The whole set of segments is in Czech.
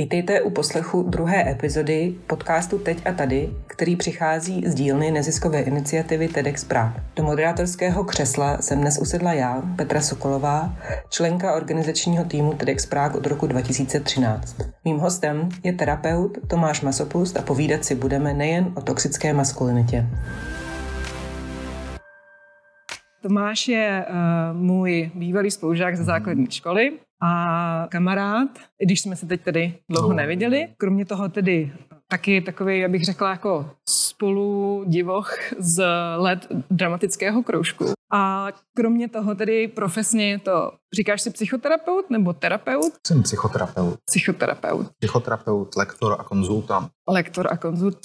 Vítejte u poslechu druhé epizody podcastu Teď a tady, který přichází z dílny neziskové iniciativy TEDx Prague. Do moderátorského křesla jsem dnes usedla já, Petra Sokolová, členka organizačního týmu TEDx Prague od roku 2013. Mým hostem je terapeut Tomáš Masopust a povídat si budeme nejen o toxické maskulinitě. Tomáš je uh, můj bývalý spolužák ze základní školy a kamarád, i když jsme se teď tedy dlouho no. neviděli. Kromě toho tedy taky takový, já bych řekla, jako spolu divoch z let dramatického kroužku. A kromě toho tedy profesně to, říkáš si psychoterapeut nebo terapeut? Jsem psychoterapeut. Psychoterapeut. Psychoterapeut, lektor a konzultant. Lektor a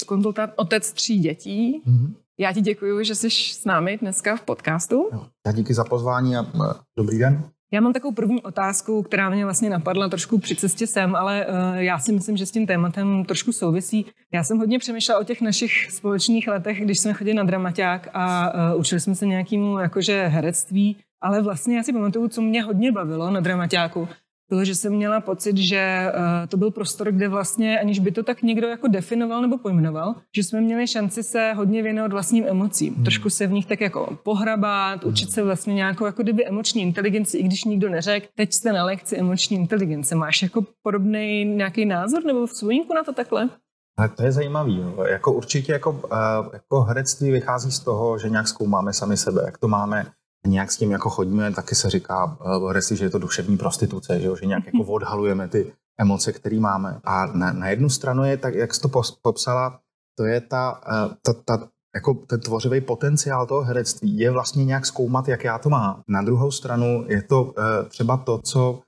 konzultant, otec tří dětí. Mm-hmm. Já ti děkuji, že jsi s námi dneska v podcastu. Já díky za pozvání a e, dobrý den. Já mám takovou první otázku, která mě vlastně napadla trošku při cestě sem, ale uh, já si myslím, že s tím tématem trošku souvisí. Já jsem hodně přemýšlela o těch našich společných letech, když jsme chodili na dramaťák a uh, učili jsme se nějakému jakože herectví, ale vlastně já si pamatuju, co mě hodně bavilo na dramaťáku, bylo, že jsem měla pocit, že uh, to byl prostor, kde vlastně, aniž by to tak někdo jako definoval nebo pojmenoval, že jsme měli šanci se hodně věnovat vlastním emocím. Hmm. Trošku se v nich tak jako pohrabat, hmm. učit se vlastně nějakou jako kdyby emoční inteligenci, i když nikdo neřekl, teď jste na lekci emoční inteligence. Máš jako podobný nějaký názor nebo vzpomínku na to takhle? A to je zajímavý. Jo. Jako určitě jako, uh, jako herectví vychází z toho, že nějak zkoumáme sami sebe, jak to máme nějak s tím jako chodíme, taky se říká uh, že je to duševní prostituce, že, jo? že nějak jako mhm. odhalujeme ty emoce, které máme. A na, na jednu stranu je, tak jak jsi to popsala, to je ta, uh, ta, ta jako ten tvořivý potenciál toho herectví je vlastně nějak zkoumat, jak já to mám. Na druhou stranu je to uh, třeba to, co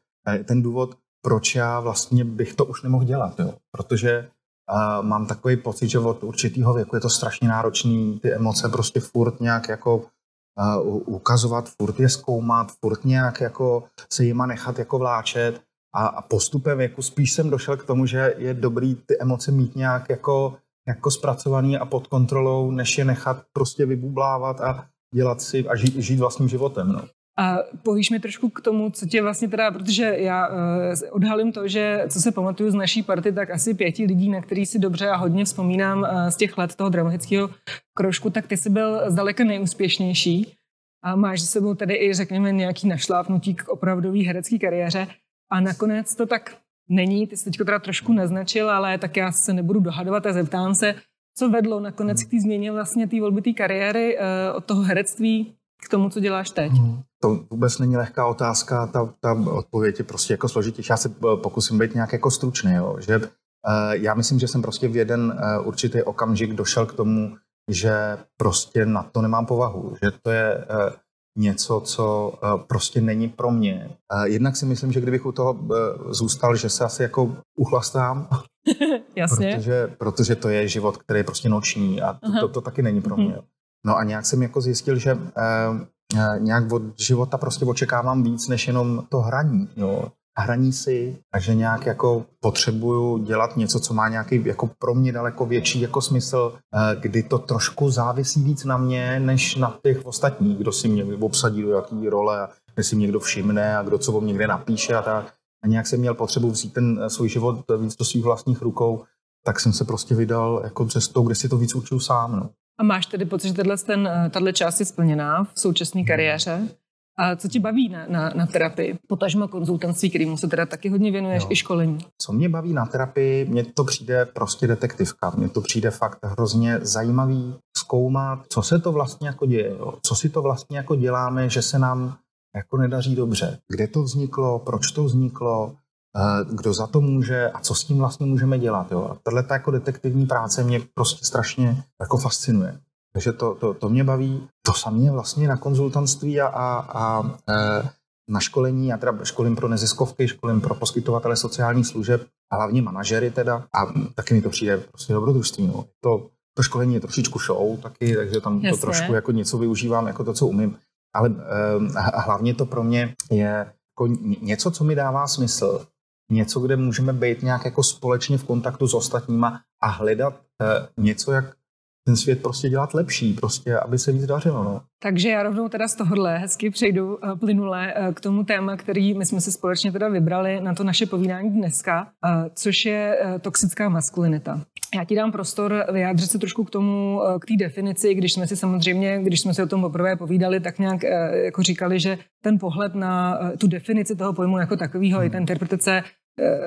ten důvod, proč já vlastně bych to už nemohl dělat, jo? protože uh, mám takový pocit, že od určitého věku je to strašně náročný, ty emoce prostě furt nějak jako ukazovat, furt je zkoumat, furt nějak jako se jima nechat jako vláčet a, postupem jako spíš jsem došel k tomu, že je dobrý ty emoce mít nějak jako, jako zpracovaný a pod kontrolou, než je nechat prostě vybublávat a dělat si a žít, žít vlastním životem. No. A povíš mi trošku k tomu, co tě vlastně teda, protože já uh, odhalím to, že co se pamatuju z naší party, tak asi pěti lidí, na který si dobře a hodně vzpomínám uh, z těch let toho dramatického krošku, tak ty jsi byl zdaleka nejúspěšnější a máš za sebou tedy i, řekněme, nějaký našlápnutí k opravdové herecké kariéře. A nakonec to tak není, ty jsi teď teda trošku naznačil, ale tak já se nebudu dohadovat a zeptám se, co vedlo nakonec k té změně vlastně té volby té kariéry uh, od toho herectví k tomu, co děláš teď? Hmm. To vůbec není lehká otázka, ta, ta odpověď je prostě jako složitější. Já se eh, pokusím být nějak jako stručný, jo. že uh, já myslím, že jsem prostě v jeden uh, určitý okamžik došel k tomu, že prostě na to nemám povahu, že to je něco, co prostě není pro mě. Jednak si myslím, že kdybych u toho zůstal, že se asi jako uchlastám, Jasně. Protože, protože to je život, který je prostě noční a to, to, to taky není pro mě. No a nějak jsem jako zjistil, že eh, nějak od života prostě očekávám víc, než jenom to hraní. Jo. Hraní si a že nějak jako potřebuju dělat něco, co má nějaký jako pro mě daleko větší jako smysl, eh, kdy to trošku závisí víc na mě, než na těch ostatních, kdo si mě obsadí do jaký role a si mě někdo všimne a kdo co o mě někde napíše a tak. A nějak jsem měl potřebu vzít ten eh, svůj život víc do svých vlastních rukou, tak jsem se prostě vydal jako cestou, kde si to víc učil sám. No. A máš tedy pocit, že tahle část je splněná v současné kariéře? A co ti baví na, na, na terapii? Potažmo konzultantství, kterýmu se teda taky hodně věnuješ, jo. i školení. Co mě baví na terapii, mně to přijde prostě detektivka. Mně to přijde fakt hrozně zajímavý zkoumat, co se to vlastně jako děje. Jo? Co si to vlastně jako děláme, že se nám jako nedaří dobře. Kde to vzniklo, proč to vzniklo, eh, kdo za to může a co s tím vlastně můžeme dělat. Jo? A tahle jako detektivní práce mě prostě strašně jako fascinuje. Takže to, to, to mě baví. To samé vlastně na konzultantství a, a, a e, na školení. Já teda školím pro neziskovky, školím pro poskytovatele sociálních služeb, a hlavně manažery teda. A taky mi to přijde prostě dobrodružství. No. To, to školení je trošičku show taky, takže tam Jasně. to trošku jako něco využívám, jako to, co umím. Ale e, a hlavně to pro mě je jako něco, co mi dává smysl. Něco, kde můžeme být nějak jako společně v kontaktu s ostatníma a hledat e, něco, jak ten svět prostě dělat lepší, prostě, aby se víc dařilo. No. Takže já rovnou teda z tohohle hezky přejdu uh, plynule uh, k tomu téma, který my jsme si společně teda vybrali na to naše povídání dneska, uh, což je toxická maskulinita. Já ti dám prostor vyjádřit se trošku k tomu, k té definici, když jsme si samozřejmě, když jsme si o tom poprvé povídali, tak nějak jako říkali, že ten pohled na tu definici toho pojmu jako takového, hmm. i ta interpretace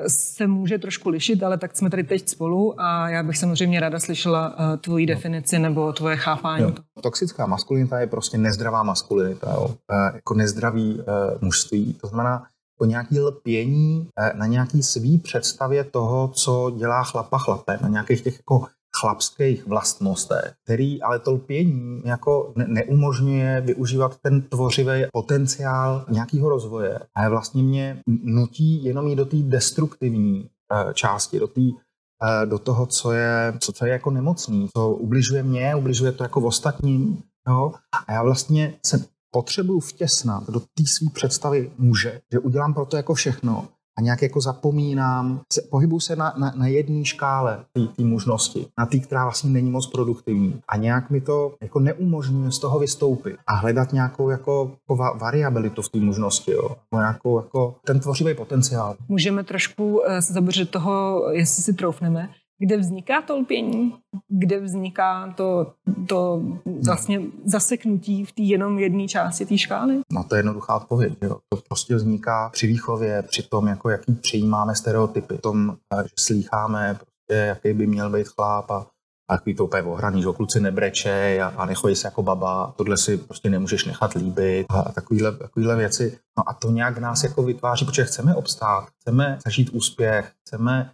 se může trošku lišit, ale tak jsme tady teď spolu a já bych samozřejmě ráda slyšela uh, tvoji definici nebo tvoje chápání. Jo. Toxická maskulinita je prostě nezdravá maskulinita, jo. Uh, jako nezdravý uh, mužství. To znamená, jako nějaký lpění na nějaký svý představě toho, co dělá chlapa chlapem, na nějakých těch jako chlapských vlastnostech, který ale to lpění jako ne- neumožňuje využívat ten tvořivý potenciál nějakého rozvoje. A vlastně mě nutí jenom jít do té destruktivní uh, části, do té uh, do toho, co je, co, co je jako nemocný, co ubližuje mě, ubližuje to jako v ostatním. Jo? A já vlastně se potřebuju vtěsnat do té své představy muže, že udělám pro to jako všechno, a nějak jako zapomínám, se, pohybuju se na, na, na jedné škále té možnosti, na té, která vlastně není moc produktivní. A nějak mi to jako neumožňuje z toho vystoupit a hledat nějakou jako, jako variabilitu v té možnosti, jo. Nějakou, jako ten tvořivý potenciál. Můžeme trošku uh, se zabořit toho, jestli si troufneme, kde vzniká to lpění, kde vzniká to, to vlastně zaseknutí v té jenom jedné části té škály? No to je jednoduchá odpověď. Jo. To prostě vzniká při výchově, při tom, jako jaký přijímáme stereotypy, tom, že slýcháme, prostě, jaký by měl být chláp a a takový to úplně ohraný, že kluci nebreče a, a nechojí se jako baba, tohle si prostě nemůžeš nechat líbit a, a takovýhle, takovýhle věci. No a to nějak nás jako vytváří, protože chceme obstát, chceme zažít úspěch, chceme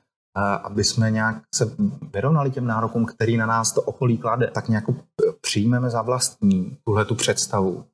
aby jsme nějak se vyrovnali těm nárokům, který na nás to okolí klade, tak nějak přijmeme za vlastní tuhle tu představu,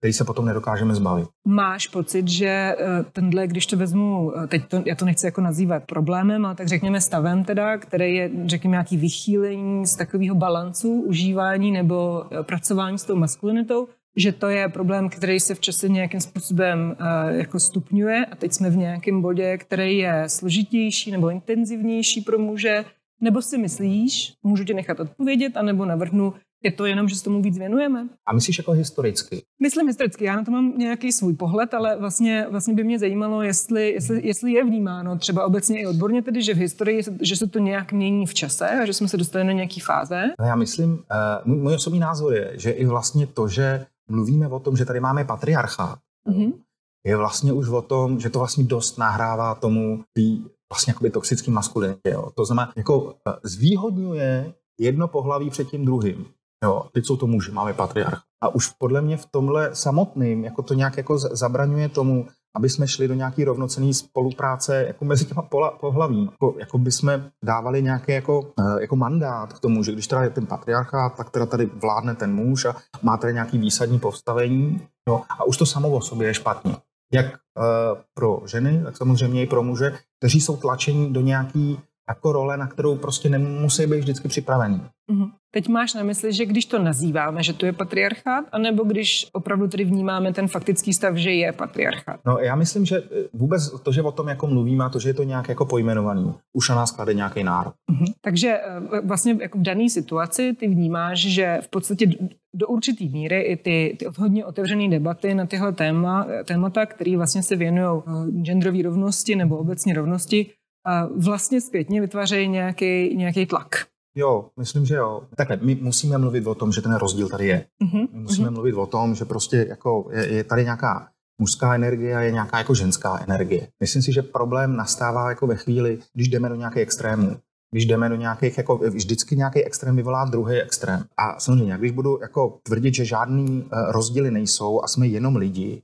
který se potom nedokážeme zbavit. Máš pocit, že eh, tenhle, když to vezmu, eh, teď to, já to nechci jako nazývat problémem, ale tak řekněme stavem teda, který je, řekněme, nějaký vychýlení z takového balancu užívání nebo eh, pracování s tou maskulinitou, že to je problém, který se v čase nějakým způsobem uh, jako stupňuje a teď jsme v nějakém bodě, který je složitější nebo intenzivnější pro muže, nebo si myslíš, můžu tě nechat odpovědět, anebo navrhnu, je to jenom, že se tomu víc věnujeme? A myslíš jako historicky? Myslím historicky, já na to mám nějaký svůj pohled, ale vlastně, vlastně by mě zajímalo, jestli, jestli, jestli je vnímáno třeba obecně i odborně tedy, že v historii, že se to nějak mění v čase a že jsme se dostali na nějaký fáze. No já myslím, uh, můj, můj osobní názor je, že i vlastně to, že mluvíme o tom, že tady máme patriarchát, mm-hmm. je vlastně už o tom, že to vlastně dost nahrává tomu tý vlastně jakoby toxický maskulinitě. Jo. To znamená, jako eh, zvýhodňuje jedno pohlaví před tím druhým. Jo, teď jsou to muži, máme patriarch. A už podle mě v tomhle samotným, jako to nějak jako zabraňuje tomu, aby jsme šli do nějaký rovnocený spolupráce jako mezi těma pohlaví. Jako, jako by jsme dávali nějaký jako, eh, jako mandát k tomu, že když teda je ten patriarchát, tak teda tady vládne ten muž a má tady nějaký výsadní postavení. No, a už to samo o sobě je špatně. Jak uh, pro ženy, tak samozřejmě i pro muže, kteří jsou tlačení do nějaký jako role, na kterou prostě nemusí být vždycky připravený. Mm-hmm. Teď máš na mysli, že když to nazýváme, že to je patriarchát, anebo když opravdu tedy vnímáme ten faktický stav, že je patriarchát? No já myslím, že vůbec to, že o tom jako mluvíme a to, že je to nějak jako pojmenovaný, už na nás klade nějaký nárok. Mm-hmm. Takže eh, vlastně jako v dané situaci ty vnímáš, že v podstatě do určitý míry i ty, ty hodně otevřené debaty na tyhle téma, témata, které vlastně se věnují genderové rovnosti nebo obecně rovnosti, vlastně zpětně vytvářejí nějaký, nějaký tlak. Jo, myslím, že jo. Takhle, my musíme mluvit o tom, že ten rozdíl tady je. Uh-huh, my musíme uh-huh. mluvit o tom, že prostě jako je, je tady nějaká mužská energie a je nějaká jako ženská energie. Myslím si, že problém nastává jako ve chvíli, když jdeme do nějaké extrému. Když jdeme do nějakých, jako vždycky nějaký extrém vyvolá druhý extrém. A samozřejmě, když budu jako tvrdit, že žádný uh, rozdíly nejsou a jsme jenom lidi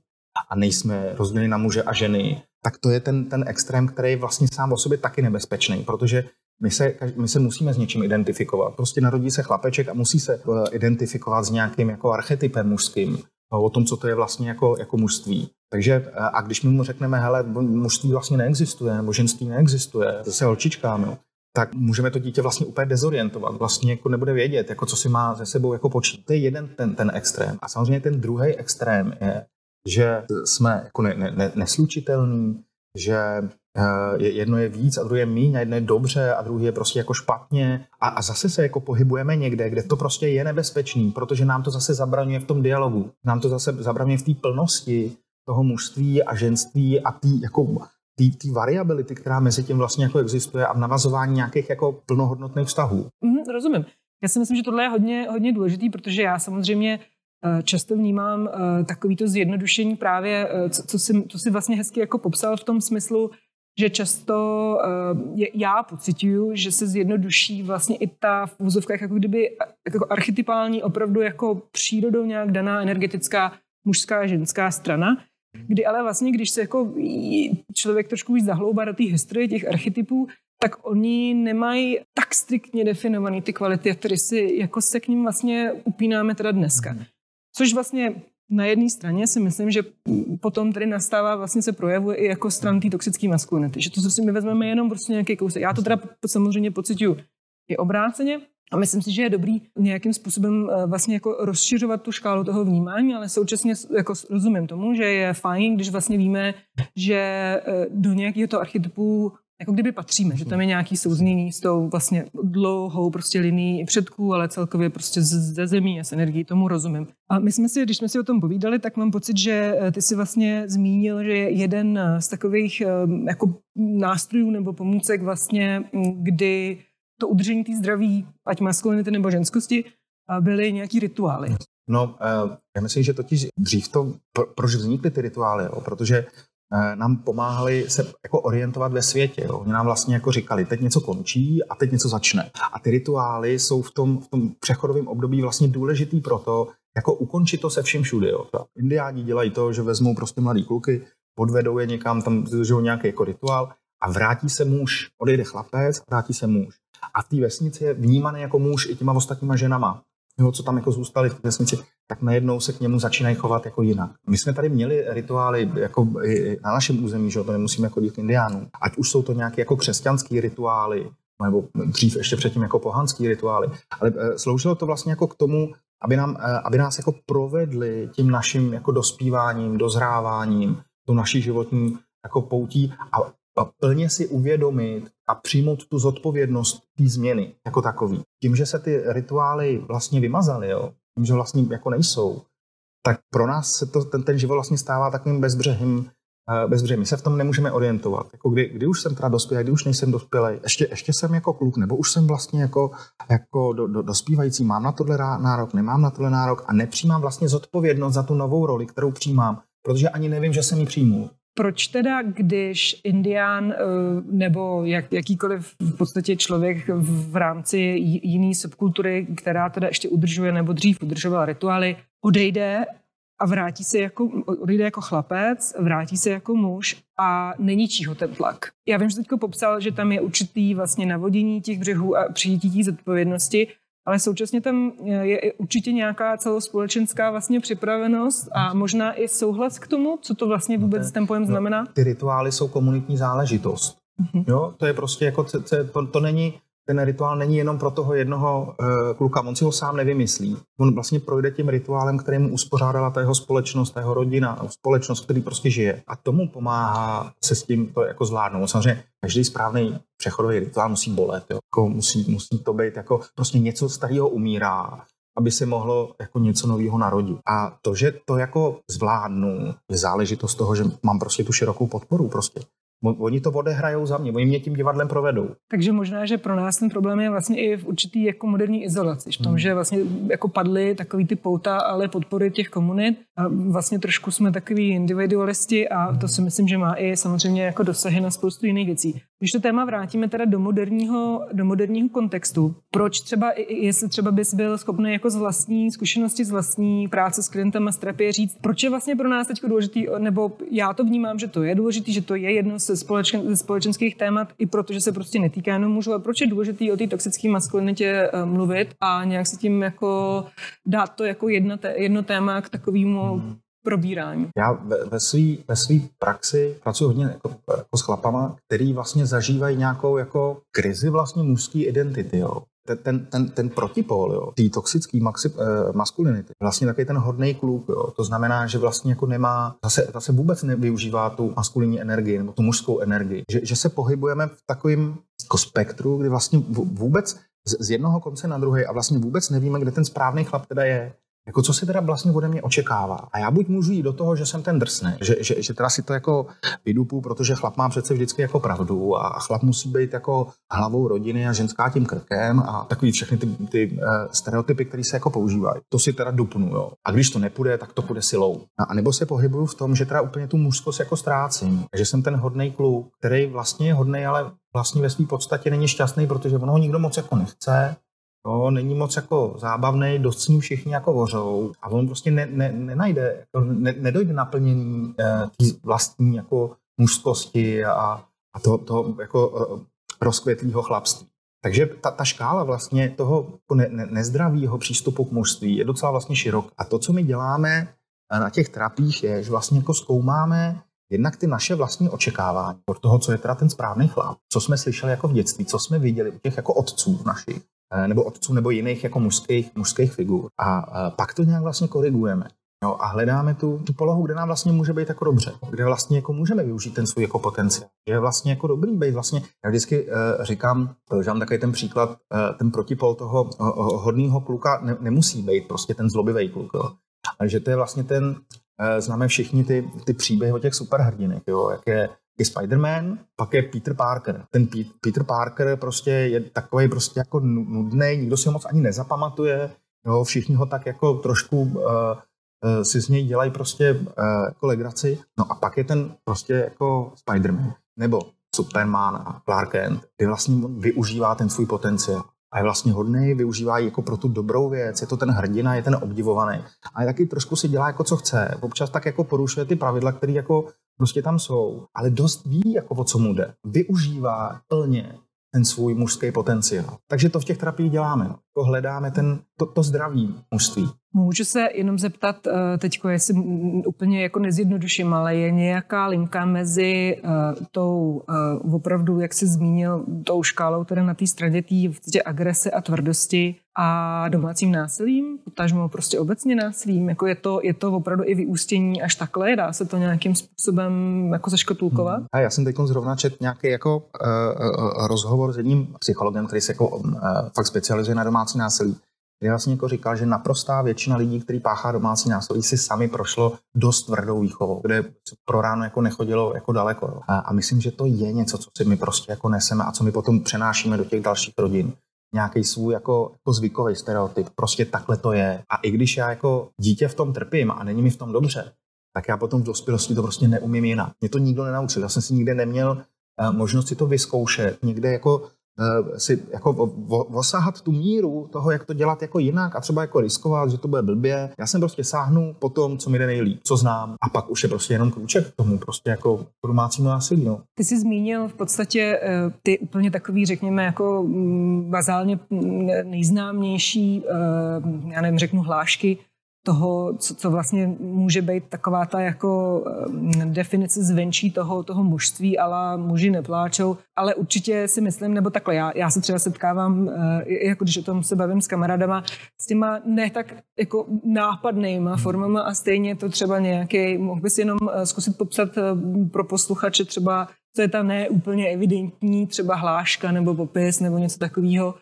a nejsme rozděleni na muže a ženy, tak to je ten, ten extrém, který je vlastně sám o sobě taky nebezpečný, protože my se, my se musíme s něčím identifikovat. Prostě narodí se chlapeček a musí se eh, identifikovat s nějakým jako archetypem mužským, eh, o tom, co to je vlastně jako, jako mužství. Takže eh, a když my mu řekneme, hele, mužství vlastně neexistuje, nebo ženství neexistuje, zase holčičkám, tak můžeme to dítě vlastně úplně dezorientovat. Vlastně jako nebude vědět, jako co si má ze sebou jako počít. To je jeden ten, ten extrém. A samozřejmě ten druhý extrém je, že jsme jako ne, ne, neslučitelný, že jedno je víc a druhé je míň a jedno je dobře a druhý je prostě jako špatně a, a zase se jako pohybujeme někde, kde to prostě je nebezpečný, protože nám to zase zabraňuje v tom dialogu, nám to zase zabraňuje v té plnosti toho mužství a ženství a tý, jako té variability, která mezi tím vlastně jako existuje a v navazování nějakých jako plnohodnotných vztahů. Mm, rozumím. Já si myslím, že tohle je hodně, hodně důležitý, protože já samozřejmě eh, často vnímám eh, takovýto zjednodušení právě, eh, co, si, co si vlastně hezky jako popsal v tom smyslu, že často já pocituju, že se zjednoduší vlastně i ta v úzovkách jako kdyby jako archetypální opravdu jako přírodou nějak daná energetická mužská a ženská strana, kdy ale vlastně, když se jako člověk trošku víc zahloubá do té historie těch archetypů, tak oni nemají tak striktně definované ty kvality, které si jako se k ním vlastně upínáme teda dneska. Mhm. Což vlastně na jedné straně si myslím, že potom tady nastává, vlastně se projevuje i jako stran té toxické maskulinity. Že to, si my vezmeme jenom prostě nějaký kousek. Já to teda samozřejmě pocituju i obráceně, a myslím si, že je dobrý nějakým způsobem eh, vlastně jako rozšiřovat tu škálu toho vnímání, ale současně jako rozumím tomu, že je fajn, když vlastně víme, že eh, do nějakého toho archetypu jako kdyby patříme, že tam je nějaký souznění s tou vlastně dlouhou prostě linií předků, ale celkově prostě ze zemí a s energií, tomu rozumím. A my jsme si, když jsme si o tom povídali, tak mám pocit, že eh, ty si vlastně zmínil, že je jeden z takových jako nástrojů nebo pomůcek vlastně, kdy to udržení té zdraví, ať maskulinity nebo ženskosti, byly nějaký rituály. No, eh, já myslím, že totiž dřív to, proč vznikly ty rituály, jo? protože eh, nám pomáhali se jako orientovat ve světě. Jo? Oni nám vlastně jako říkali, teď něco končí a teď něco začne. A ty rituály jsou v tom, v tom přechodovém období vlastně důležitý proto, jako ukončit to se vším všude. Jo? Indiáni dělají to, že vezmou prostě mladý kluky, podvedou je někam, tam dodržou nějaký jako rituál a vrátí se muž, odejde chlapec, vrátí se muž. A v té vesnici je vnímaný jako muž i těma ostatníma ženama, jo, co tam jako zůstali v té vesnici, tak najednou se k němu začínají chovat jako jinak. My jsme tady měli rituály jako na našem území, že to nemusíme chodit k indiánům. Ať už jsou to nějaké jako křesťanské rituály, nebo dřív ještě předtím jako pohanský rituály. Ale eh, sloužilo to vlastně jako k tomu, aby, nám, eh, aby nás jako provedli tím naším jako dospíváním, dozráváním, tou naší životní jako poutí a a plně si uvědomit a přijmout tu zodpovědnost té změny jako takový. Tím, že se ty rituály vlastně vymazaly, jo, že vlastně jako nejsou, tak pro nás se to, ten, ten život vlastně stává takovým bezbřehým, eh, bezbřehým. My se v tom nemůžeme orientovat. Jako kdy, kdy už jsem teda dospělý, kdy už nejsem dospělý, ještě, ještě jsem jako kluk, nebo už jsem vlastně jako, jako do, do, dospívající, mám na tohle nárok, nemám na tohle nárok a nepřijímám vlastně zodpovědnost za tu novou roli, kterou přijímám, protože ani nevím, že jsem ji přijmu. Proč teda, když indián eh, nebo jak, jakýkoliv v podstatě člověk v rámci jiné subkultury, která teda ještě udržuje nebo dřív udržovala rituály, odejde a vrátí se jako, odejde jako chlapec, vrátí se jako muž a neníčí ho ten tlak. Já vím, že teď popsal, že tam je určitý vlastně navodění těch břehů a přijetí zodpovědnosti, ale současně tam je určitě nějaká celospolečenská vlastně připravenost a možná i souhlas k tomu, co to vlastně vůbec ten pojem no, znamená. Ty rituály jsou komunitní záležitost. Mm-hmm. Jo, to je prostě jako, to, to není ten rituál není jenom pro toho jednoho uh, kluka, on si ho sám nevymyslí. On vlastně projde tím rituálem, který mu uspořádala ta jeho společnost, ta jeho rodina, společnost, který prostě žije. A tomu pomáhá se s tím to jako zvládnout. Samozřejmě každý správný přechodový rituál musí bolet, jo. Jako musí, musí to být jako prostě něco starého umírá, aby se mohlo jako něco nového narodit. A to, že to jako zvládnu, je záležitost toho, že mám prostě tu širokou podporu prostě. Oni to odehrajou za mě, oni mě tím divadlem provedou. Takže možná, že pro nás ten problém je vlastně i v určitý jako moderní izolaci, v tom, hmm. že vlastně jako padly takový ty pouta, ale podpory těch komunit a vlastně trošku jsme takový individualisti a to si myslím, že má i samozřejmě jako dosahy na spoustu jiných věcí. Když to téma vrátíme teda do moderního, do moderního kontextu, proč třeba, jestli třeba bys byl schopný jako z vlastní zkušenosti, z vlastní práce s klientem a terapie říct, proč je vlastně pro nás teď důležitý, nebo já to vnímám, že to je důležitý, že to je jedno ze, společen, ze společenských témat, i protože se prostě netýká jenom mužů, a proč je důležitý o té toxické maskulinitě uh, mluvit a nějak se tím jako dát to jako jedno, jedno téma k takovému hmm probírání. Já ve, ve své ve svý praxi pracuji hodně jako, jako s chlapama, který vlastně zažívají nějakou jako krizi vlastně mužské identity. Jo. Ten, ten, ten protipol, jo, té toxické eh, maskulinity, vlastně taky ten hodný kluk, jo, to znamená, že vlastně jako nemá, zase, zase vůbec nevyužívá tu maskulinní energii nebo tu mužskou energii, že, že se pohybujeme v takovém jako spektru, kdy vlastně vůbec z, z jednoho konce na druhý a vlastně vůbec nevíme, kde ten správný chlap teda je. Jako co se teda vlastně ode mě očekává? A já buď můžu jít do toho, že jsem ten drsný, že, že, že teda si to jako vydupu, protože chlap má přece vždycky jako pravdu a chlap musí být jako hlavou rodiny a ženská tím krkem a takový všechny ty, ty uh, stereotypy, které se jako používají. To si teda dupnu, jo. A když to nepůjde, tak to půjde silou. A, a nebo se pohybuju v tom, že teda úplně tu mužskost jako ztrácím. Že jsem ten hodný kluk, který vlastně je hodný, ale vlastně ve své podstatě není šťastný, protože ono ho nikdo moc jako nechce, Jo, není moc jako zábavný, dost s ním všichni jako vořou a on prostě ne, ne, nenajde, jako ne, nedojde naplnění té vlastní jako mužskosti a, a toho, toho jako eh, rozkvětlého chlapství. Takže ta, ta škála vlastně toho jako ne, ne, nezdravého přístupu k mužství je docela vlastně široká. A to, co my děláme eh, na těch terapích, je, že vlastně jako zkoumáme jednak ty naše vlastní očekávání od toho, co je teda ten správný chlap, co jsme slyšeli jako v dětství, co jsme viděli u těch jako otců našich, nebo otců nebo jiných jako mužských, mužských figur. A eh, pak to nějak vlastně korigujeme. Jo, a hledáme tu, tu polohu, kde nám vlastně může být jako dobře, kde vlastně jako můžeme využít ten svůj jako potenciál. Je vlastně jako dobrý být vlastně, já vždycky uh, říkám, že mám takový ten příklad, uh, ten protipol toho uh, hodného kluka ne, nemusí být prostě ten zlobivý kluk, jo. Ale že to je vlastně ten, uh, známe všichni ty, ty příběhy o těch superhrdinek, jo, jak je je Spider-Man, pak je Peter Parker. Ten Peter Parker prostě je takový prostě jako nudný, nikdo si ho moc ani nezapamatuje, jo, všichni ho tak jako trošku uh, uh, si z něj dělají prostě uh, jako legraci. No a pak je ten prostě jako Spider-Man, nebo Superman a Clark Kent, kdy vlastně využívá ten svůj potenciál a je vlastně hodný, využívá ji jako pro tu dobrou věc, je to ten hrdina, je ten obdivovaný. A je taky trošku si dělá jako co chce. Občas tak jako porušuje ty pravidla, které jako prostě tam jsou, ale dost ví, jako o co mu jde. Využívá plně ten svůj mužský potenciál. Takže to v těch terapiích děláme. No. Jako hledáme ten, to, to zdraví mužství. Můžu se jenom zeptat eh, teď, jestli úplně jako nezjednoduším, ale je nějaká linka mezi uh, tou uh, opravdu, jak jsi zmínil, tou škálou teda na té straně té agrese a tvrdosti a domácím násilím, potažmo prostě obecně násilím, jako je to, je to opravdu i vyústění až takhle, dá se to nějakým způsobem jako zaškotulkovat? Hmm. A já jsem teď zrovna čet nějaký jako uh, rozhovor s jedním psychologem, který se jako uh, fakt specializuje na domácí násilí kde vlastně jako říkal, že naprostá většina lidí, kteří páchá domácí násilí, si sami prošlo dost tvrdou výchovou, kde pro ráno jako nechodilo jako daleko. A, a myslím, že to je něco, co si my prostě jako neseme a co my potom přenášíme do těch dalších rodin nějaký svůj jako, jako zvykový stereotyp. Prostě takhle to je. A i když já jako dítě v tom trpím a není mi v tom dobře, tak já potom v dospělosti to prostě neumím jinak. Mě to nikdo nenaučil. Já jsem si nikde neměl uh, možnost si to vyzkoušet. Někde jako Eh, si jako osahat tu míru toho, jak to dělat jako jinak a třeba jako riskovat, že to bude blbě. Já jsem prostě sáhnu po tom, co mi jde nejlíp, co znám a pak už je prostě jenom kruček k tomu, prostě jako domácímu násilí. No. Ty jsi zmínil v podstatě eh, ty úplně takový, řekněme, jako mm, bazálně mm, nejznámější, eh, já nevím, řeknu hlášky toho, co, co vlastně může být taková ta jako definice zvenčí toho, toho mužství, ale muži nepláčou, ale určitě si myslím, nebo takhle, já, já se třeba setkávám, eh, jako když o tom se bavím s kamarádama, s těma ne tak jako nápadnýma hmm. formama a stejně to třeba nějaký, mohl bys jenom eh, zkusit popsat eh, pro posluchače třeba, co je ta neúplně evidentní třeba hláška nebo popis nebo něco takového,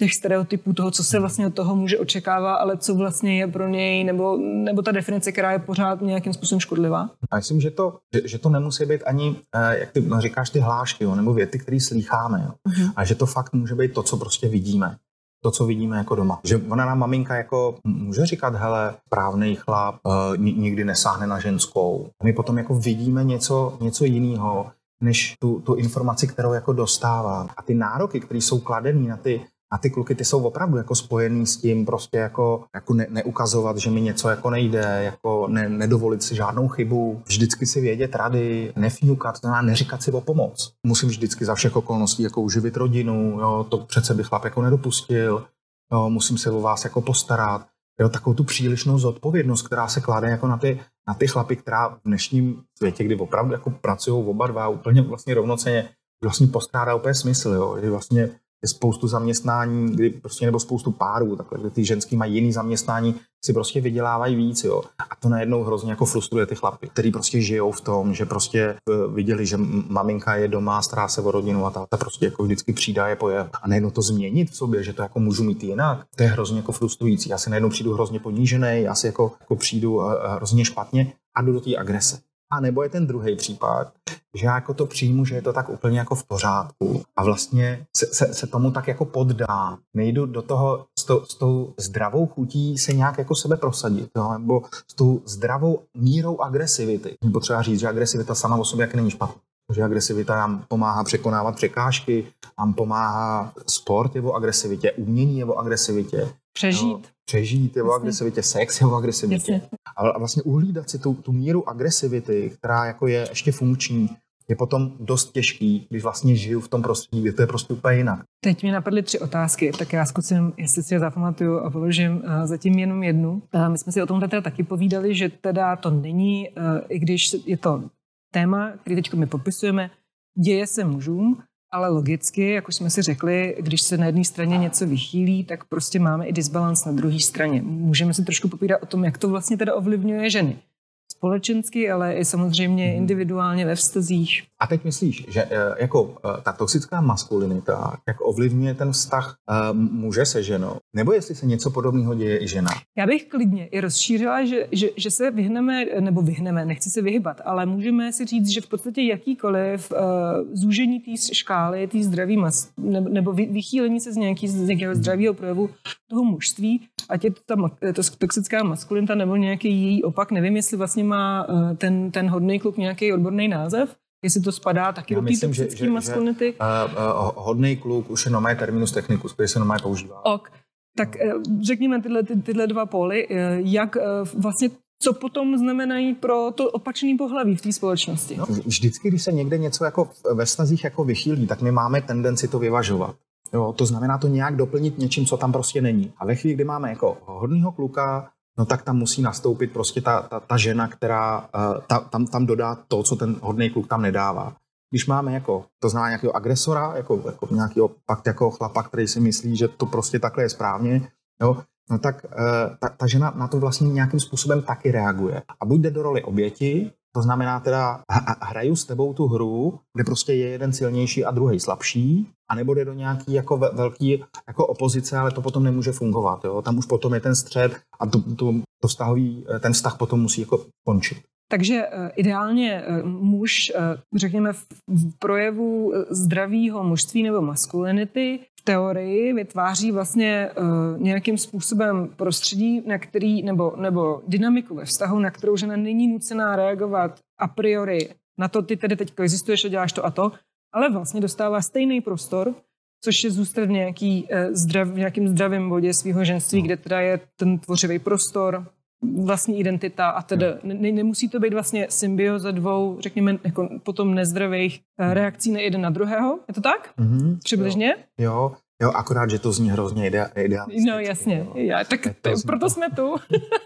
těch stereotypů toho, co se vlastně od toho může očekávat, ale co vlastně je pro něj, nebo, nebo ta definice, která je pořád nějakým způsobem škodlivá? A myslím, že to, že, že to nemusí být ani, eh, jak ty no, říkáš, ty hlášky, jo, nebo věty, které slýcháme, jo. Uh-huh. a že to fakt může být to, co prostě vidíme to, co vidíme jako doma. Že ona nám maminka jako může říkat, hele, správný chlap uh, nikdy nesáhne na ženskou. A my potom jako vidíme něco, něco jiného, než tu, tu informaci, kterou jako dostává. A ty nároky, které jsou kladený na ty a ty kluky, ty jsou opravdu jako spojený s tím prostě jako, jako ne, neukazovat, že mi něco jako nejde, jako ne, nedovolit si žádnou chybu, vždycky si vědět rady, nefňukat, to neříkat si o pomoc. Musím vždycky za všech okolností jako uživit rodinu, jo, to přece by chlap jako nedopustil, jo, musím se o vás jako postarat. Jo, takovou tu přílišnou zodpovědnost, která se klade jako na ty, na ty chlapy, která v dnešním světě, kdy opravdu jako pracují oba dva úplně vlastně rovnoceně, vlastně postrádá úplně smysl, jo, že vlastně je spoustu zaměstnání, kdy prostě nebo spoustu párů, takhle, kdy ty ženský mají jiný zaměstnání, si prostě vydělávají víc, jo. A to najednou hrozně jako frustruje ty chlapy, který prostě žijou v tom, že prostě eh, viděli, že maminka je doma, stará se o rodinu a ta prostě jako vždycky přijde je poje. A najednou to změnit v sobě, že to jako můžu mít jinak, to je hrozně jako frustrující. Já si najednou přijdu hrozně ponížený, já si jako, jako přijdu eh, eh, hrozně špatně a jdu do té agrese. A nebo je ten druhý případ, že já jako to přijmu, že je to tak úplně jako v pořádku a vlastně se, se, se tomu tak jako poddám. Nejdu do toho s, to, s tou zdravou chutí se nějak jako sebe prosadit, jo? nebo s tou zdravou mírou agresivity. Je potřeba říct, že agresivita sama o sobě jak není špatná. Že agresivita nám pomáhá překonávat překážky, nám pomáhá sport je o agresivitě, umění je o agresivitě. Přežít. No, přežít je o agresivitě, sex je o agresivitě. A vlastně uhlídat si tu, tu míru agresivity, která jako je ještě funkční, je potom dost těžký, když vlastně žiju v tom prostředí, kde to je prostě úplně jinak. Teď mi napadly tři otázky, tak já zkusím, jestli si je zapamatuju a položím uh, zatím jenom jednu. Uh, my jsme si o tom teda taky povídali, že teda to není, uh, i když je to téma, který teď my popisujeme, děje se mužům, ale logicky, jak už jsme si řekli, když se na jedné straně něco vychýlí, tak prostě máme i disbalans na druhé straně. Můžeme si trošku popírat o tom, jak to vlastně teda ovlivňuje ženy společensky, ale i samozřejmě mhm. individuálně ve vztazích. A teď myslíš, že eh, jako eh, ta toxická maskulinita, jak ovlivňuje ten vztah eh, muže se ženou? Nebo jestli se něco podobného děje i žena? Já bych klidně i rozšířila, že, že, že se vyhneme, nebo vyhneme, nechci se vyhybat, ale můžeme si říct, že v podstatě jakýkoliv uh, zúžení té škály, té zdraví mas, nebo, nebo vychýlení se z, nějaký, z nějakého zdravého projevu toho mužství, ať je to ta to toxická maskulinita nebo nějaký její opak, nevím, jestli vlastně má uh, ten, ten hodný kluk nějaký odborný název, jestli to spadá taky Já do té toxické maskulinity. uh, uh, hodný kluk už je nomé terminus technicus, který se nomé používá. Ok. Tak řekněme tyhle, ty, tyhle dva póly, jak vlastně co potom znamenají pro to opačný pohlaví v té společnosti? No, vždycky, když se někde něco jako ve snazích jako vychýlí, tak my máme tendenci to vyvažovat. Jo, to znamená to nějak doplnit něčím, co tam prostě není. A ve chvíli, kdy máme jako hodného kluka, no tak tam musí nastoupit prostě ta, ta, ta žena, která uh, ta, tam, tam dodá to, co ten hodný kluk tam nedává. Když máme jako, to znamená nějakého agresora, jako, jako nějakého pak jako chlapa, který si myslí, že to prostě takhle je správně, jo, no tak uh, ta, ta žena na to vlastně nějakým způsobem taky reaguje. A buď jde do roli oběti, to znamená teda, hraju s tebou tu hru, kde prostě je jeden silnější a druhý slabší, anebo jde do nějaký jako velký jako opozice, ale to potom nemůže fungovat. Jo? Tam už potom je ten střed a to, to, to vztahový, ten vztah potom musí jako končit. Takže eh, ideálně eh, muž, eh, řekněme, v projevu zdravého mužství nebo maskulinity teorii vytváří vlastně nějakým způsobem prostředí, na který, nebo, nebo dynamiku ve vztahu, na kterou žena není nucená reagovat a priori na to, ty tedy teď existuješ a děláš to a to, ale vlastně dostává stejný prostor, což je zůstat v, nějaký, zdrav, v nějakým zdravém bodě svého ženství, no. kde teda je ten tvořivý prostor, vlastní identita a tedy ne, nemusí to být vlastně symbioza dvou, řekněme, jako potom nezdravých eh, reakcí na jeden na druhého. Je to tak? Mm-hmm. Přibližně? Jo. jo. Jo, akorát, že to zní hrozně ideálně. No jasně, jo. já, tak to, proto to, jsme tu.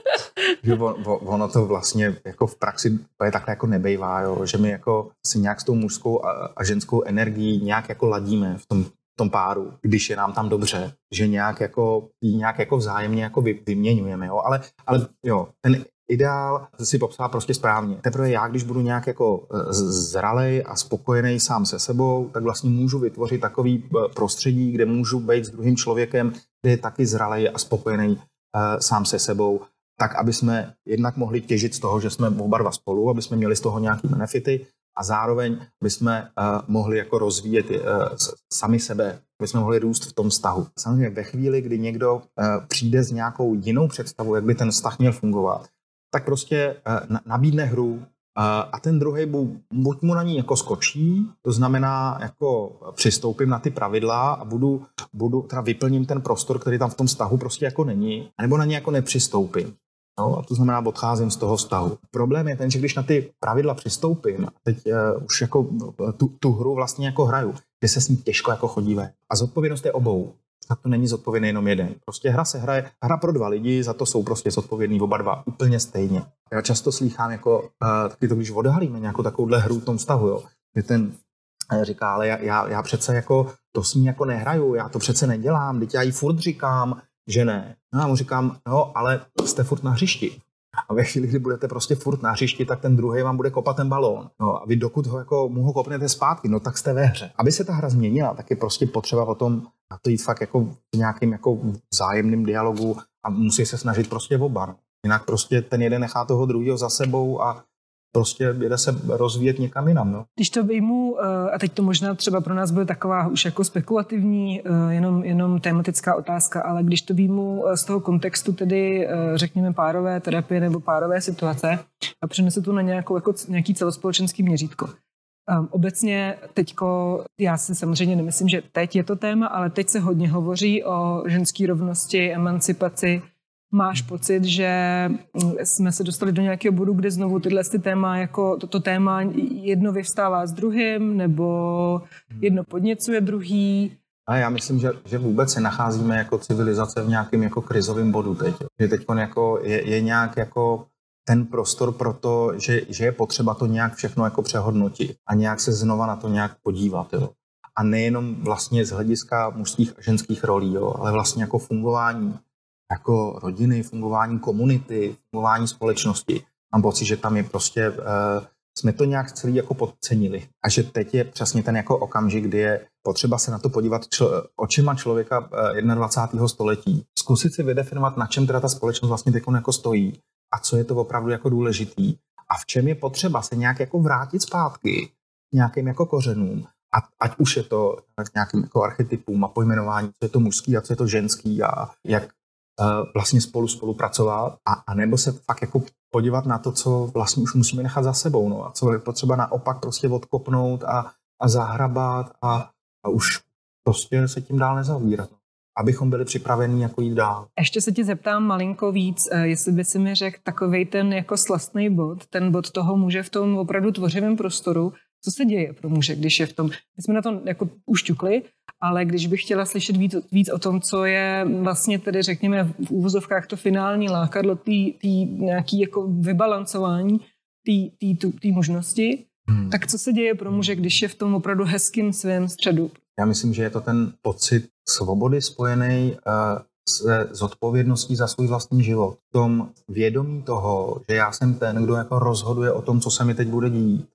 že on, ono to vlastně jako v praxi je takhle jako nebejvá, jo, že my jako si nějak s tou mužskou a, a ženskou energií nějak jako ladíme v tom tom páru, když je nám tam dobře, že nějak jako, nějak jako vzájemně jako vy, vyměňujeme, jo? Ale, ale jo, ten ideál si popsal prostě správně. Teprve já, když budu nějak jako e, zralej a spokojený sám se sebou, tak vlastně můžu vytvořit takový e, prostředí, kde můžu být s druhým člověkem, kde je taky zralej a spokojený uh, sám se sebou, tak aby jsme jednak mohli těžit z toho, že jsme oba dva spolu, aby jsme měli z toho nějaké benefity a zároveň bychom uh, mohli jako rozvíjet uh, sami sebe, bychom mohli růst v tom vztahu. Samozřejmě ve chvíli, kdy někdo uh, přijde s nějakou jinou představou, jak by ten vztah měl fungovat, tak prostě nabídne hru a ten druhý buď mu na ní jako skočí, to znamená jako přistoupím na ty pravidla a budu, budu teda vyplním ten prostor, který tam v tom vztahu prostě jako není, nebo na ně jako nepřistoupím. No, a to znamená, odcházím z toho vztahu. Problém je ten, že když na ty pravidla přistoupím, a teď uh, už jako tu, tu hru vlastně jako hraju, že se s ní těžko jako chodí. A zodpovědnost je obou. A to není zodpovědný jenom jeden. Prostě hra se hraje, hra pro dva lidi, za to jsou prostě zodpovědní oba dva úplně stejně. Já často slýchám jako, uh, to, když odhalíme nějakou takovouhle hru v tom vztahu, jo, že ten říká, ale já, já, já přece jako to s ní jako nehraju, já to přece nedělám, teď já jí furt říkám, že ne. No a mu říkám, no, ale jste furt na hřišti. A ve chvíli, kdy budete prostě furt na hřišti, tak ten druhý vám bude kopat ten balón. No a vy dokud ho jako mu ho kopnete zpátky, no tak jste ve hře. Aby se ta hra změnila, tak je prostě potřeba o tom na to jít fakt jako v nějakým jako vzájemným dialogu a musí se snažit prostě oba. No. Jinak prostě ten jeden nechá toho druhého za sebou a prostě jde se rozvíjet někam jinam. No. Když to vyjmu, eh, a teď to možná třeba pro nás bude taková už jako spekulativní, eh, jenom, jenom tematická otázka, ale když to vyjmu eh, z toho kontextu tedy řekněme párové terapie nebo párové situace a přenesu to na nějakou, jako nějaký celospolečenský měřítko. Um, obecně teďko, já si samozřejmě nemyslím, že teď je to téma, ale teď se hodně hovoří o ženské rovnosti, emancipaci, máš pocit, že mm, jsme se dostali do nějakého bodu, kde znovu tyhle ty téma, jako toto téma jedno vyvstává s druhým, nebo jedno podněcuje druhý? A já myslím, že, že vůbec se nacházíme jako civilizace v nějakém jako krizovém bodu teď. Že teď jako je, je nějak jako ten prostor pro to, že, že je potřeba to nějak všechno jako přehodnotit a nějak se znova na to nějak podívat. Jo. A nejenom vlastně z hlediska mužských a ženských rolí, jo, ale vlastně jako fungování jako rodiny, fungování komunity, fungování společnosti. Mám pocit, že tam je prostě, uh, jsme to nějak celý jako podcenili. A že teď je přesně ten jako okamžik, kdy je potřeba se na to podívat čl- očima člověka uh, 21. století. Zkusit si vydefinovat, na čem teda ta společnost vlastně teď jako stojí a co je to opravdu jako důležitý a v čem je potřeba se nějak jako vrátit zpátky nějakým jako kořenům a ať už je to k nějakým jako archetypům a pojmenování, co je to mužský a co je to ženský a jak Eh, vlastně spolu spolupracovat a, a nebo se fakt jako podívat na to, co vlastně už musíme nechat za sebou, no, a co je potřeba naopak prostě odkopnout a, a zahrabat a, a už prostě se tím dál nezavírat. No. Abychom byli připraveni jako jít dál. Ještě se ti zeptám malinko víc, eh, jestli by si mi řekl takový ten jako slastný bod, ten bod toho muže v tom opravdu tvořivém prostoru, co se děje pro muže, když je v tom. My jsme na to jako ušťukli, ale když bych chtěla slyšet víc, víc o tom, co je vlastně tedy, řekněme, v úvozovkách to finální lákadlo, té nějaký jako vybalancování té možnosti, hmm. tak co se děje pro muže, když je v tom opravdu hezkým svém středu? Já myslím, že je to ten pocit svobody spojený uh, se zodpovědností za svůj vlastní život. V tom vědomí toho, že já jsem ten, kdo jako rozhoduje o tom, co se mi teď bude dít.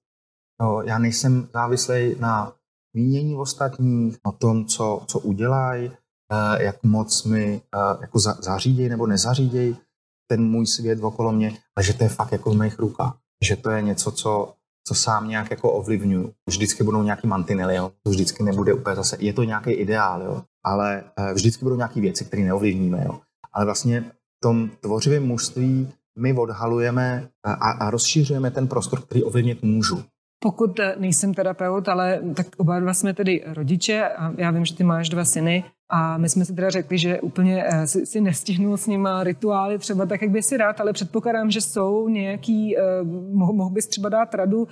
No, já nejsem závislý na mínění ostatních, o tom, co, co udělají, eh, jak moc mi eh, jako zařídějí nebo nezařídějí ten můj svět okolo mě, ale že to je fakt jako v mých rukách. Že to je něco, co, co sám nějak jako ovlivňuju. Vždycky budou nějaký mantinely, jo? to vždycky nebude úplně zase, je to nějaký ideál, jo? ale eh, vždycky budou nějaké věci, které neovlivníme. Jo? Ale vlastně v tom tvořivém mužství my odhalujeme a, a rozšířujeme ten prostor, který ovlivnit můžu. Pokud eh, nejsem terapeut, ale tak oba dva jsme tedy rodiče a já vím, že ty máš dva syny a my jsme si teda řekli, že úplně eh, si, nestihnul s nima rituály třeba tak, jak by si rád, ale předpokládám, že jsou nějaký, eh, mohl, bys třeba dát radu.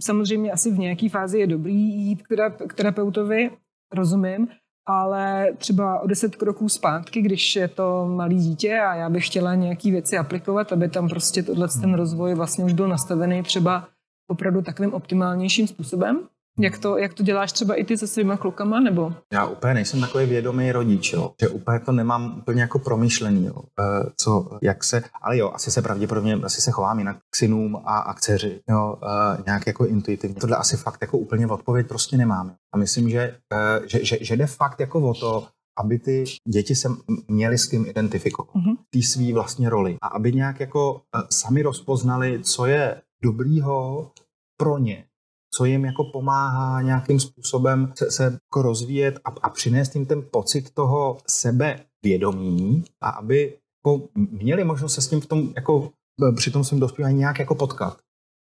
Samozřejmě asi v nějaké fázi je dobrý jít k terapeutovi, rozumím, ale třeba o deset kroků zpátky, když je to malý dítě a já bych chtěla nějaké věci aplikovat, aby tam prostě tohle ten rozvoj vlastně už byl nastavený třeba opravdu takovým optimálnějším způsobem? Jak to, jak to děláš třeba i ty se svýma klukama, nebo? Já úplně nejsem takový vědomý rodič, jo. že úplně to nemám úplně jako promyšlený, jo. E, co, jak se, ale jo, asi se pravděpodobně, asi se chovám jinak k synům a, a k dceři, jo, e, nějak jako intuitivně. Tohle asi fakt jako úplně odpověď prostě nemám. A myslím, že, e, že, že, že jde fakt jako o to, aby ty děti se měly s kým identifikovat, mm-hmm. ty svý vlastně roli a aby nějak jako sami rozpoznali, co je dobrýho pro ně, co jim jako pomáhá nějakým způsobem se, se jako rozvíjet a, a přinést jim ten pocit toho sebevědomí a aby jako měli možnost se s tím v tom jako při tom svém dospívání nějak jako potkat.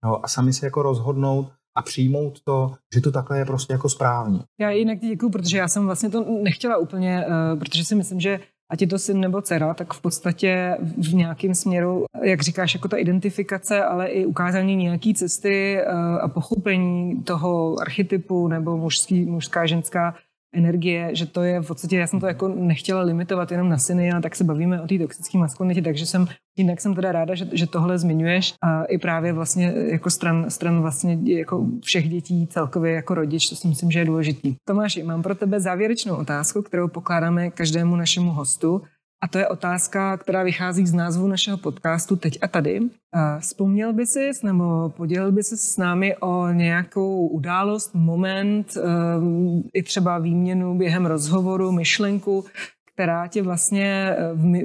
No, a sami se jako rozhodnout a přijmout to, že to takhle je prostě jako správně. Já jinak děkuji, protože já jsem vlastně to nechtěla úplně, uh, protože si myslím, že ať je to syn nebo dcera, tak v podstatě v nějakém směru, jak říkáš, jako ta identifikace, ale i ukázání nějaké cesty eh, a pochopení toho archetypu nebo mužský, mužská, ženská energie, že to je v podstatě, já jsem to jako nechtěla limitovat jenom na syny, ale tak se bavíme o té toxické maskulinitě, takže jsem, jinak jsem teda ráda, že, že tohle zmiňuješ. A i právě vlastně jako stran, stran vlastně jako všech dětí celkově jako rodič, to si myslím, že je důležitý. Tomáši, mám pro tebe závěrečnou otázku, kterou pokládáme každému našemu hostu a to je otázka, která vychází z názvu našeho podcastu Teď a tady. Vzpomněl by si nebo podělil by se s námi o nějakou událost, moment, ehm, i třeba výměnu během rozhovoru, myšlenku, která tě vlastně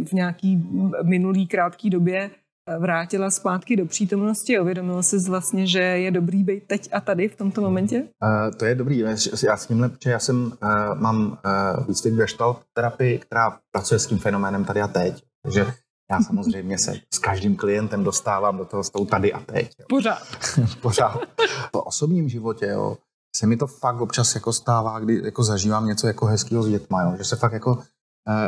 v nějaký minulý krátký době vrátila zpátky do přítomnosti? Uvědomil jsi vlastně, že je dobrý být teď a tady v tomto momentě? Uh, to je dobrý. Já s tímhle, že já jsem, uh, mám uh, výcvik gestalt terapii, která pracuje s tím fenoménem tady a teď. Takže já samozřejmě se s každým klientem dostávám do toho s tou tady a teď. Jo. Pořád. Pořád. V osobním životě, jo, se mi to fakt občas jako stává, kdy jako zažívám něco jako hezkého s dětma, jo, že se fakt jako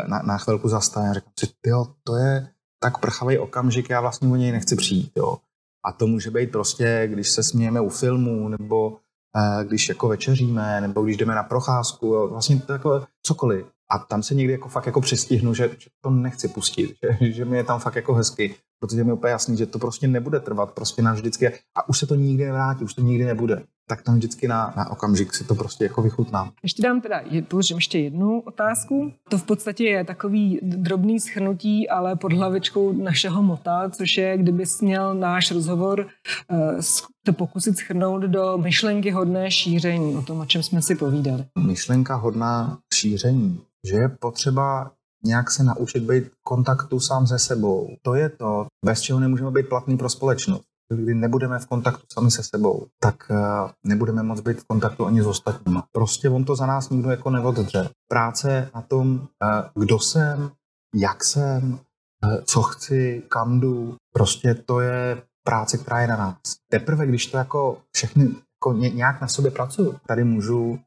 na, na chvilku zastavím a říkám si, tyjo, to je, tak prchavý okamžik, já vlastně o něj nechci přijít. Jo. A to může být prostě, když se smějeme u filmu, nebo eh, když jako večeříme, nebo když jdeme na procházku, jo. vlastně takové cokoliv. A tam se někdy jako fakt jako přistihnu, že, že to nechci pustit, že, že mi je tam fakt jako hezky, protože mi je úplně jasný, že to prostě nebude trvat prostě navždycky a už se to nikdy nevrátí, už to nikdy nebude tak tam vždycky na, na okamžik si to prostě jako vychutnám. Ještě dám teda, položím ještě jednu otázku. To v podstatě je takový drobný schrnutí, ale pod hlavičkou našeho mota, což je, kdybys měl náš rozhovor uh, to pokusit schrnout do myšlenky hodné šíření, o tom, o čem jsme si povídali. Myšlenka hodná šíření, že je potřeba nějak se naučit být kontaktu sám se sebou. To je to, bez čeho nemůžeme být platný pro společnost kdy nebudeme v kontaktu sami se sebou, tak eh, nebudeme moc být v kontaktu ani s ostatními. Prostě on to za nás nikdo jako neoddře. Práce na tom, eh, kdo jsem, jak jsem, eh, co chci, kam jdu, prostě to je práce, která je na nás. Teprve, když to jako všechny jako nějak na sobě pracuju, tady můžu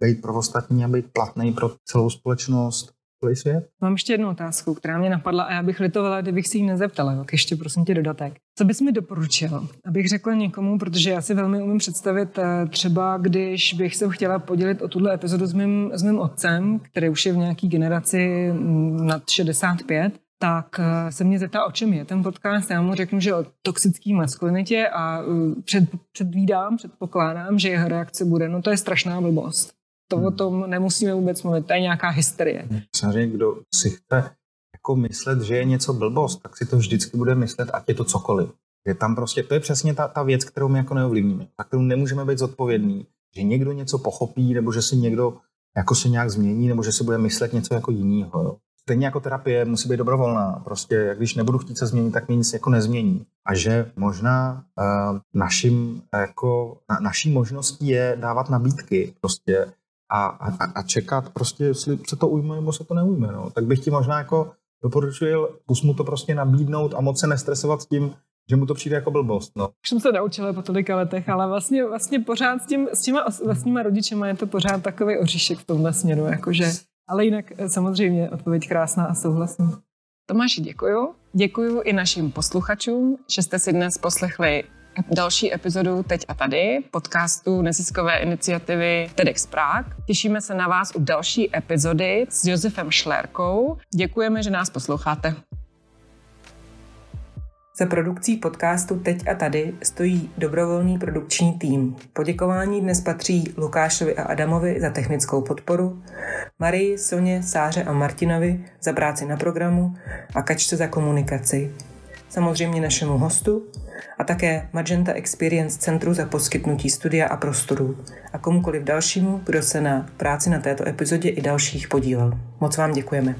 být pro ostatní a být platný pro celou společnost celý svět. Mám ještě jednu otázku, která mě napadla a já bych litovala, kdybych si ji nezeptala. Tak ještě prosím tě dodatek. Co bys mi doporučil, abych řekla někomu, protože já si velmi umím představit eh, třeba, když bych se chtěla podělit o tuhle epizodu s mým, s mým otcem, který už je v nějaký generaci mm, nad 65, tak eh, se mě zeptá, o čem je ten podcast. Já mu řeknu, že o toxické maskulinitě a eh, před, předvídám, předpokládám, že jeho reakce bude, no to je strašná blbost. To o tom nemusíme vůbec mluvit, to je nějaká hysterie. Samozřejmě, kdo si chce jako myslet, že je něco blbost, tak si to vždycky bude myslet, ať je to cokoliv. Je tam prostě, to je přesně ta, ta věc, kterou my jako neovlivníme, na kterou nemůžeme být zodpovědní, že někdo něco pochopí, nebo že si někdo jako se nějak změní, nebo že si bude myslet něco jako jiného. Stejně jako terapie musí být dobrovolná. Prostě, když nebudu chtít se změnit, tak mě nic jako nezmění. A že možná uh, naším, jako, na, naší možností je dávat nabídky. Prostě a, a, a čekat prostě, jestli se to ujme nebo se to neujme. No. Tak bych ti možná jako doporučil, kus mu to prostě nabídnout a moc se nestresovat s tím, že mu to přijde jako blbost. No. Už jsem se naučila po tolika letech, ale vlastně, vlastně pořád s, tím, s těma vlastníma rodičema je to pořád takový oříšek v tomhle směru, jakože, ale jinak eh, samozřejmě odpověď krásná a souhlasím. Tomáši, děkuju. Děkuju i našim posluchačům, že jste si dnes poslechli další epizodu Teď a tady, podcastu neziskové iniciativy TEDx Prague. Těšíme se na vás u další epizody s Josefem Šlérkou. Děkujeme, že nás posloucháte. Za produkcí podcastu Teď a tady stojí dobrovolný produkční tým. Poděkování dnes patří Lukášovi a Adamovi za technickou podporu, Marii, Soně, Sáře a Martinovi za práci na programu a Kačce za komunikaci. Samozřejmě našemu hostu, a také Magenta Experience Centru za poskytnutí studia a prostoru a komukoliv dalšímu, kdo se na práci na této epizodě i dalších podílel. Moc vám děkujeme.